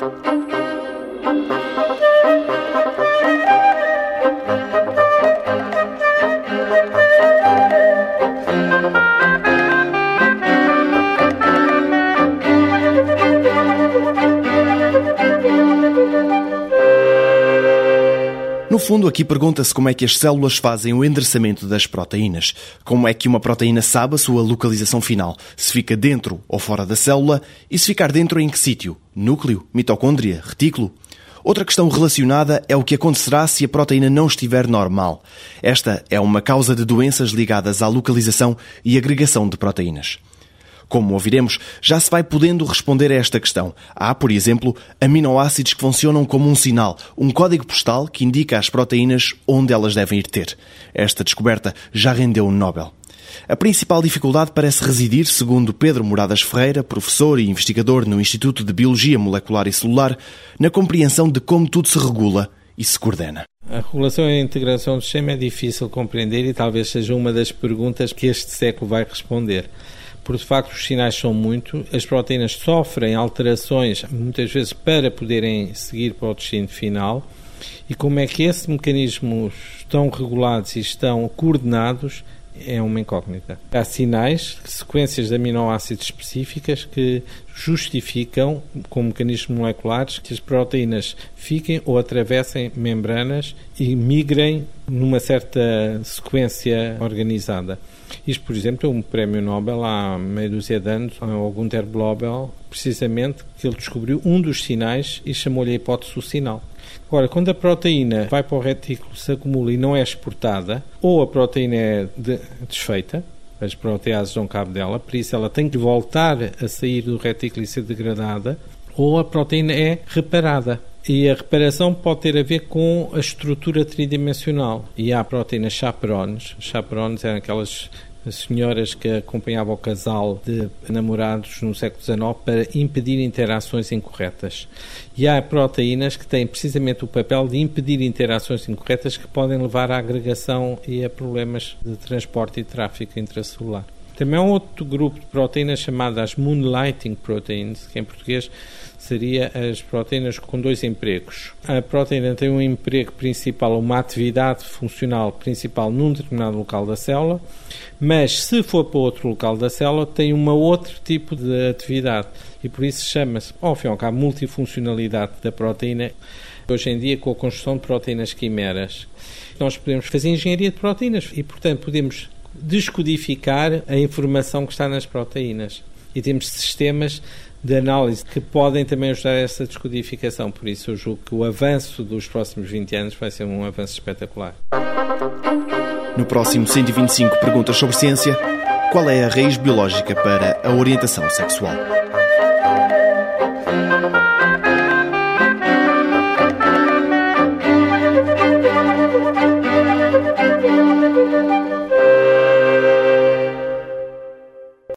thank you. No fundo, aqui pergunta-se como é que as células fazem o endereçamento das proteínas. Como é que uma proteína sabe a sua localização final? Se fica dentro ou fora da célula? E se ficar dentro, em que sítio? Núcleo? Mitocôndria? Retículo? Outra questão relacionada é o que acontecerá se a proteína não estiver normal. Esta é uma causa de doenças ligadas à localização e agregação de proteínas. Como ouviremos, já se vai podendo responder a esta questão. Há, por exemplo, aminoácidos que funcionam como um sinal, um código postal que indica às proteínas onde elas devem ir ter. Esta descoberta já rendeu um Nobel. A principal dificuldade parece residir, segundo Pedro Moradas Ferreira, professor e investigador no Instituto de Biologia Molecular e Celular, na compreensão de como tudo se regula e se coordena. A regulação e a integração do sistema é difícil de compreender e talvez seja uma das perguntas que este século vai responder porque de facto os sinais são muito, as proteínas sofrem alterações muitas vezes para poderem seguir para o destino final. E como é que esses mecanismos estão regulados e estão coordenados é uma incógnita. Há sinais, sequências de aminoácidos específicas que justificam, com mecanismos moleculares, que as proteínas fiquem ou atravessem membranas e migrem numa certa sequência organizada. Isto, por exemplo, é um prémio Nobel há meia dúzia de anos, ao Gunther Blobel, precisamente, que ele descobriu um dos sinais e chamou-lhe a hipótese do sinal. Agora, quando a proteína vai para o retículo, se acumula e não é exportada, ou a proteína é de, desfeita, as proteases dão cabo dela, por isso ela tem que voltar a sair do retículo e ser degradada, ou a proteína é reparada. E a reparação pode ter a ver com a estrutura tridimensional. E há proteínas chaperones. Chaperones eram aquelas senhoras que acompanhavam o casal de namorados no século XIX para impedir interações incorretas. E há proteínas que têm precisamente o papel de impedir interações incorretas que podem levar à agregação e a problemas de transporte e tráfego intracelular. Também há um outro grupo de proteínas chamadas moonlighting proteins, que em português seria as proteínas com dois empregos. A proteína tem um emprego principal, uma atividade funcional principal num determinado local da célula, mas se for para outro local da célula, tem um outro tipo de atividade e por isso chama-se, ao fim e ao cabo, multifuncionalidade da proteína. Hoje em dia, com a construção de proteínas quimeras, nós podemos fazer engenharia de proteínas e, portanto, podemos descodificar a informação que está nas proteínas. E temos sistemas de análise que podem também ajudar a essa descodificação. Por isso, eu julgo que o avanço dos próximos 20 anos vai ser um avanço espetacular. No próximo 125 Perguntas sobre Ciência, qual é a raiz biológica para a orientação sexual?